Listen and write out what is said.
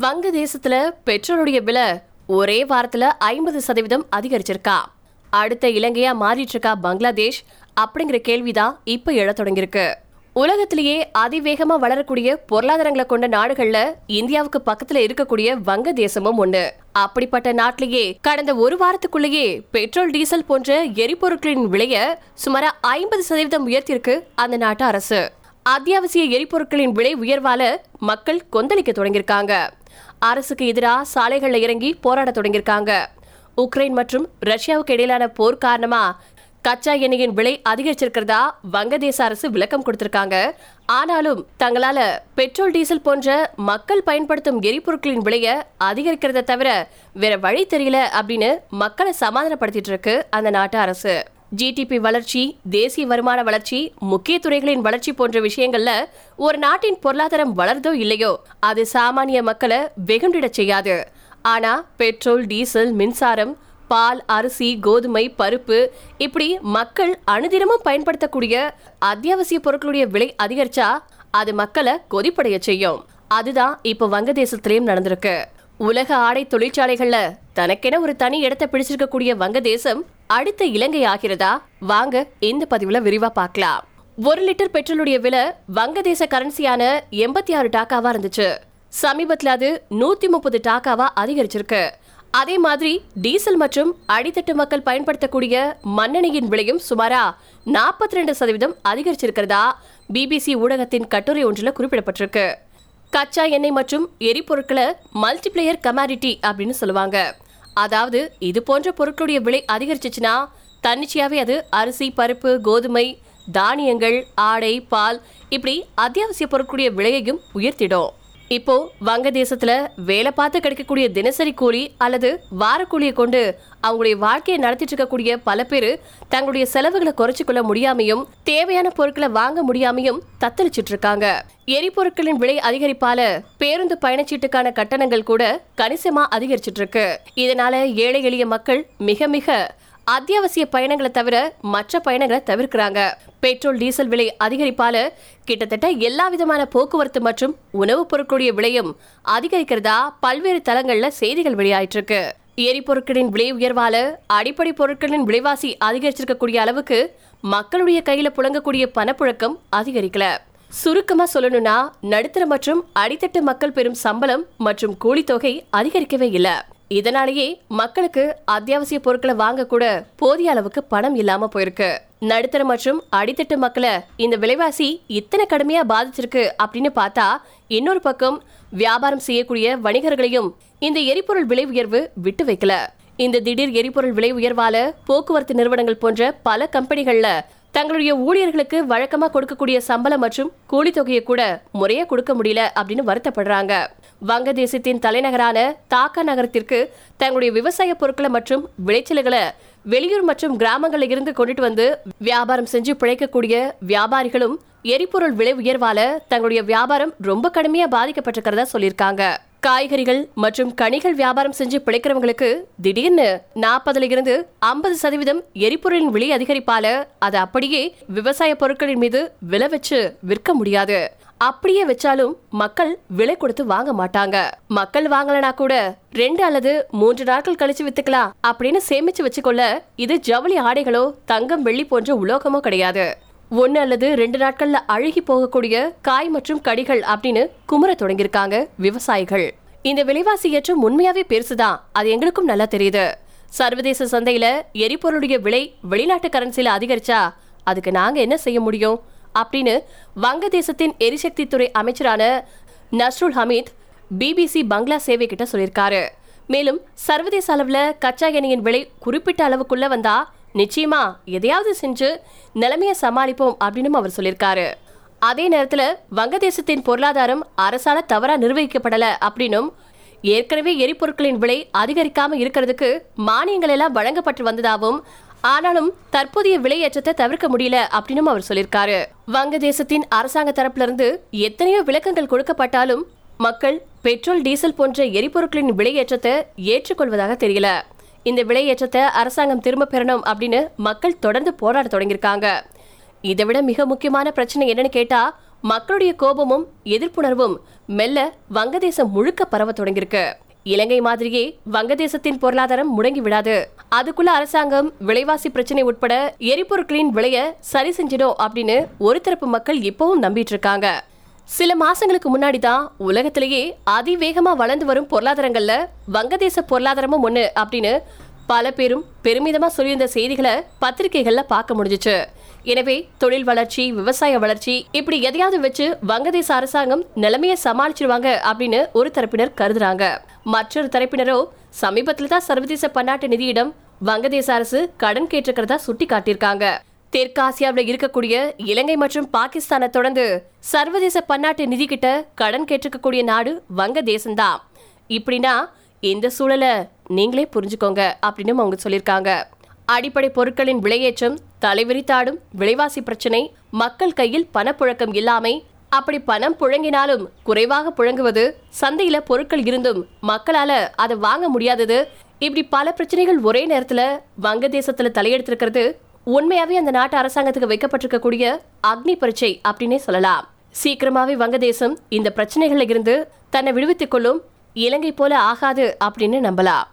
வங்கதேசத்துல பெட்ரோலுடைய விலை ஒரே வாரத்துல ஐம்பது சதவீதம் அதிகரிச்சிருக்கா. அடுத்த இலங்கையா மாறிட்டு இருக்கா பங்களாதேஷ்? அப்படிங்கிற கேள்விதான் இப்ப எழத் தொடங்கியிருக்கு. உலகத்திலேயே அதிவேகமா வளரக்கூடிய பொருளாதாரங்களை கொண்ட நாடுகள்ல இந்தியாவுக்கு பக்கத்துல இருக்கக்கூடிய வங்கதேசமும் ஒண்ணு. அப்படிப்பட்ட நாட்டிலேயே கடந்த ஒரு வாரத்துக்குள்ளேயே பெட்ரோல் டீசல் போன்ற எரிபொருட்களின் விலைய சுமார ஐம்பது சதவீதம் உயர்த்தியிருக்கு அந்த நாட்டு அரசு. அத்தியாவசிய எரிபொருட்களின் விலை உயர்வால மக்கள் கொந்தளிக்க தொடங்கியிருக்காங்க. அரசுக்கு எதிராக சாலைகளில் இறங்கி போராட தொடங்கியிருக்காங்க. உக்ரைன் மற்றும் ரஷ்யாவுக்கு இடையிலான போர் காரணமா கச்சா எண்ணெயின் விலை அதிகரிச்சிருக்கிறதா வங்கதேச அரசு விளக்கம் கொடுத்திருக்காங்க. ஆனாலும் தங்களால பெட்ரோல் டீசல் போன்ற மக்கள் பயன்படுத்தும் எரிபொருட்களின் விலைய அதிகரிக்கிறத தவிர வேற வழி தெரியல அப்படின்னு மக்களை சமாதானப்படுத்திட்டு இருக்கு அந்த நாட்டு அரசு. ஜிடிபி வளர்ச்சி தேசிய வருமான வளர்ச்சி முக்கிய துறைகளின் வளர்ச்சி போன்ற விஷயங்கள்ல ஒரு நாட்டின் பொருளாதாரம் வளர்தோ இல்லையோ அது சாமானிய மக்களை வெகுண்டிடச் செய்யாது. ஆனா பெட்ரோல் டீசல் மின்சாரம் பால் அரிசி கோதுமை பருப்பு இப்படி மக்கள் அனுதினமும் பயன்படுத்தக்கூடிய அத்தியாவசிய பொருட்களுடைய விலை அதிகரிச்சா அது மக்களை கொதிப்படைய செய்யும். அதுதான் இப்ப வங்கதேசத்திலயும் நடந்திருக்கு. உலக ஆடை தொழிற்சாலைகள்ல தனக்கென ஒரு தனி இடத்தை பிடிச்சிருக்கக்கூடிய வங்கதேசம் அடுத்த இலங்கை ஆகிறதா? வாங்க இந்த பதிவுல விரிவா பார்க்கலாம். ஒரு லிட்டர் பெட்ரோலுடைய விலை வங்கதேச கரன்சியான எண்பத்தி ஆறு டாக்காவா இருந்துச்சு. சமீபத்தில் அது நூத்தி முப்பது டாக்காவா அதிகரிச்சிருக்கு. அதே மாதிரி டீசல் மற்றும் அடித்தட்டு மக்கள் பயன்படுத்தக்கூடிய மண்ணெண்ணெயின் விலையும் சுமாரா நாற்பத்தி ரெண்டு சதவீதம் அதிகரிச்சிருக்கிறதா பிபிசி ஊடகத்தின் கட்டுரை ஒன்றில் குறிப்பிடப்பட்டிருக்கு. கச்சா எண்ணெய் மற்றும் எரிபொருட்களை மல்டிப்ளேயர் கமாடிட்டி அப்படின்னு சொல்லுவாங்க. அதாவது இது போன்ற பொருட்களுடைய விலை அதிகரிச்சிச்சுன்னா தன்னிச்சையாகவே அது அரிசி பருப்பு கோதுமை தானியங்கள் ஆடை பால் இப்படி அத்தியாவசிய பொருட்களுடைய விலையையும் உயர்த்திடும். இப்போ வங்கதேசத்துல வேலை பார்த்து கிடைக்கக்கூடிய தினசரி கூலி அல்லது வார கூலியை கொண்டு அவங்களுடைய வாழ்க்கையை நடத்திட்டு இருக்கக்கூடிய பல பேர் தங்களுடைய செலவுகளை குறைச்சிக்கொள்ள கொள்ள முடியாமையும் தேவையான பொருட்களை வாங்க முடியாமையும் தத்தளிச்சிட்டு இருக்காங்க. எரிபொருட்களின் விலை அதிகரிப்பால பேருந்து பயணச்சீட்டுக்கான கட்டணங்கள் கூட கணிசமா அதிகரிச்சிட்டு இருக்கு. இதனால ஏழை எளிய மக்கள் மிக மிக அத்தியாவசிய பயணங்களை தவிர மற்ற பயணங்களை தவிர்க்கிறாங்க. பெட்ரோல் டீசல் விலை அதிகரிப்பால கிட்டத்தட்ட எல்லா விதமான போக்குவரத்து மற்றும் உணவுப் பொருட்களுடைய விலையும் அதிகரிக்கிறதா பல்வேறு தளங்கள்ல செய்திகள் வெளியாயிட்டு இருக்கு எரிபொருட்களின் விலை உயர்வால அடிப்படை பொருட்களின் விலைவாசி அதிகரிச்சிருக்கக்கூடிய அளவுக்கு மக்களுடைய கையில புழங்கக்கூடிய பணப்புழக்கம் அதிகரிக்கல. சுருக்கமா சொல்லணும்னா நடுத்தர மற்றும் அடித்தட்டு மக்கள் பெறும் சம்பளம் மற்றும் கூலித்தொகை அதிகரிக்கவே இல்லை. இதனாலேயே மக்களுக்கு அத்தியாவசிய பொருட்களை வாங்க கூட போதிய அளவுக்கு பணம் இல்லாம போயிருக்கு. நடுத்தர மற்றும் அடித்தட்டு மக்களை இந்த விலைவாசி இத்தனை கடுமையா பாதிச்சிருக்கு அப்படின்னு பார்த்தா இன்னொரு பக்கம் வியாபாரம் செய்யக்கூடிய வணிகர்களையும் இந்த எரிபொருள் விலை உயர்வு விட்டு வைக்கல. இந்த திடீர் எரிபொருள் விலை உயர்வால போக்குவரத்து நிறுவனங்கள் போன்ற பல கம்பெனிகள்ல தங்களுடைய ஊழியர்களுக்கு வழக்கமாக கொடுக்கக்கூடிய சம்பளம் மற்றும் கூலி தொகையை கூட முறையாக கொடுக்க முடியல அப்படின்னு வருத்தப்படுறாங்க. வங்கதேசத்தின் தலைநகரான தாக்கா நகரத்திற்கு தங்களுடைய விவசாய பொருட்களை மற்றும் விளைச்சல்களை வெளியூர் மற்றும் கிராமங்களில் இருந்து கொண்டுட்டு வந்து வியாபாரம் செஞ்சு பிழைக்கக்கூடிய வியாபாரிகளும் எரிபொருள் விலை உயர்வால தங்களுடைய வியாபாரம் ரொம்ப கடுமையா பாதிக்கப்பட்டிருக்கிறதா சொல்லியிருக்காங்க. காய்கறிகள் மற்றும் கனிகள் வியாபாரம் செஞ்சு பிழைக்கிறவங்களுக்கு திடீர்னு நாற்பதுல இருந்து ஐம்பது சதவீதம் எரிபொருளின் விலை அதிகரிப்பால அதை அப்படியே விவசாய பொருட்களின் மீது விலை வச்சு விற்க முடியாது. அப்படியே வச்சாலும் மக்கள் விலை கொடுத்து வாங்க மாட்டாங்க. மக்கள் வாங்கலனா கூட ரெண்டு அல்லது மூன்று நாட்கள் கழிச்சு வித்துக்கலாம் அப்படின்னு சேமிச்சு வச்சுக்கொள்ள இது ஜவுளி ஆடைகளோ தங்கம் வெள்ளி போன்ற உலோகமோ கிடையாது. ஒன்னு அல்லது ரெண்டு நாட்கள்ல அழுகி போகக்கூடிய காய் மற்றும் கடிகள் அப்படின்னு குமர தொடங்கியிருக்காங்க விவசாயிகள். இந்த விலைவாசி ஏற்றம் உண்மையாவே பெருசுதான். அது எங்களுக்கும் நல்லா தெரியுது. சர்வதேச சந்தையில எரிபொருளுடைய விலை வெளிநாட்டு கரன்சில அதிகரிச்சா அதுக்கு நாங்க என்ன செய்ய முடியும்? அப்படின்னு வங்கதேசத்தின் எரிசக்தி துறை அமைச்சரான நஸ்ருல் ஹமீத் பிபிசி பங்களா சேவை கிட்ட சொல்லியிருக்காரு. மேலும் சர்வதேச அளவுல கச்சா எண்ணெயின் விலை குறிப்பிட்ட அளவுக்குள்ள வந்தா நிச்சயமா எதையாவது செஞ்சு நிலைமையை சமாளிப்போம் அப்படின்னு அவர் சொல்லியிருக்காரு. அதே நேரத்துல வங்கதேசத்தின் பொருளாதாரம் அரசால தவறா நிர்வகிக்கப்படல அப்படின்னும் ஏற்கனவே எரிபொருட்களின் விலை அதிகரிக்காம இருக்கிறதுக்கு மானியங்கள் எல்லாம் வழங்கப்பட்டு வந்ததாகவும் ஆனாலும் தற்போதைய விலையேற்றத்தை தவிர்க்க முடியல அப்படின்னு அவர் சொல்லியிருக்காரு. வங்கதேசத்தின் அரசாங்க தரப்புல இருந்து எத்தனையோ விளக்கங்கள் கொடுக்கப்பட்டாலும் மக்கள் பெட்ரோல் டீசல் போன்ற எரிபொருட்களின் விலை ஏற்றத்தை ஏற்றுக்கொள்வதாக தெரியல. இந்த விலையேற்றத்தை அரசாங்கம் திரும்ப பெறணும் அப்படின்னு மக்கள் தொடர்ந்து போராட தொடங்கியிருக்காங்க. இதை விட மிக முக்கியமான பிரச்சனை என்னன்னு கேட்டா மக்களுடைய கோபமும் எதிர்ப்புணர்வும் மெல்ல வங்கதேசம் முழுக்க பரவ தொடங்கியிருக்கு. இலங்கை மாதிரியே வங்கதேசத்தின் பொருளாதாரம் முடங்கி விடாது. அதுக்குள்ள அரசாங்கம் விலைவாசி பிரச்சனை உட்பட எரிபொருட்களின் விலைய சரி செஞ்சிடும் அப்படின்னு ஒரு தரப்பு மக்கள் இப்பவும் நம்பிட்டு இருக்காங்க. சில மாசங்களுக்கு முன்னாடி தான் உலகத்திலேயே அதிவேகமா வளர்ந்து வரும் பொருளாதாரங்கள்ல வங்கதேச பொருளாதாரமும் ஒண்ணு அப்படின்னு பல பேரும் பெருமிதமா சொல்லியிருந்த செய்திகளை பத்திரிகைகள்ல பார்க்க முடிஞ்சிச்சு. எனவே தொழில் வளர்ச்சி விவசாய வளர்ச்சி இப்படி எதையாவது வச்சு வங்கதேச அரசாங்கம் நிலைமையை சமாளிச்சிருவாங்க அப்படின்னு ஒரு தரப்பினர் கருதுறாங்க. மற்றொரு தரப்பினரோ சமீபத்தில் தான் சர்வதேச பன்னாட்டு நிதியிடம் வங்கதேச அரசு கடன் கேட்டிருக்கிறதா சுட்டி காட்டியிருக்காங்க தெற்காசியாவில் இருக்கக்கூடிய இலங்கை மற்றும் பாகிஸ்தானை தொடர்ந்து சர்வதேச பன்னாட்டு நிதி கிட்ட கடன் கேட்டிருக்கக்கூடிய நாடு வங்கதேசம்தான் இப்படின்னா இந்த சூழலை நீங்களே புரிஞ்சுக்கோங்க அப்படின்னு அவங்க சொல்லியிருக்காங்க. அடிப்படை பொருட்களின் விலையேற்றம் தலைவிரித்தாடும் விலைவாசி பிரச்சனை மக்கள் கையில் பணப்புழக்கம் இல்லாமை அப்படி பணம் புழங்கினாலும் குறைவாக புழங்குவது சந்தையில பொருட்கள் இருந்தும் மக்களால அதை வாங்க முடியாதது இப்படி பல பிரச்சனைகள் ஒரே நேரத்துல வங்கதேசத்துல தலையெடுத்திருக்கிறது உண்மையாவே அந்த நாட்டு அரசாங்கத்துக்கு வைக்கப்பட்டிருக்கக்கூடிய அக்னி பரீட்சை அப்படின்னே சொல்லலாம். சீக்கிரமாவே வங்கதேசம் இந்த பிரச்சனைகள்ல இருந்து தன்னை விடுவித்துக் கொள்ளும் இலங்கை போல ஆகாது அப்படின்னு நம்பலாம்.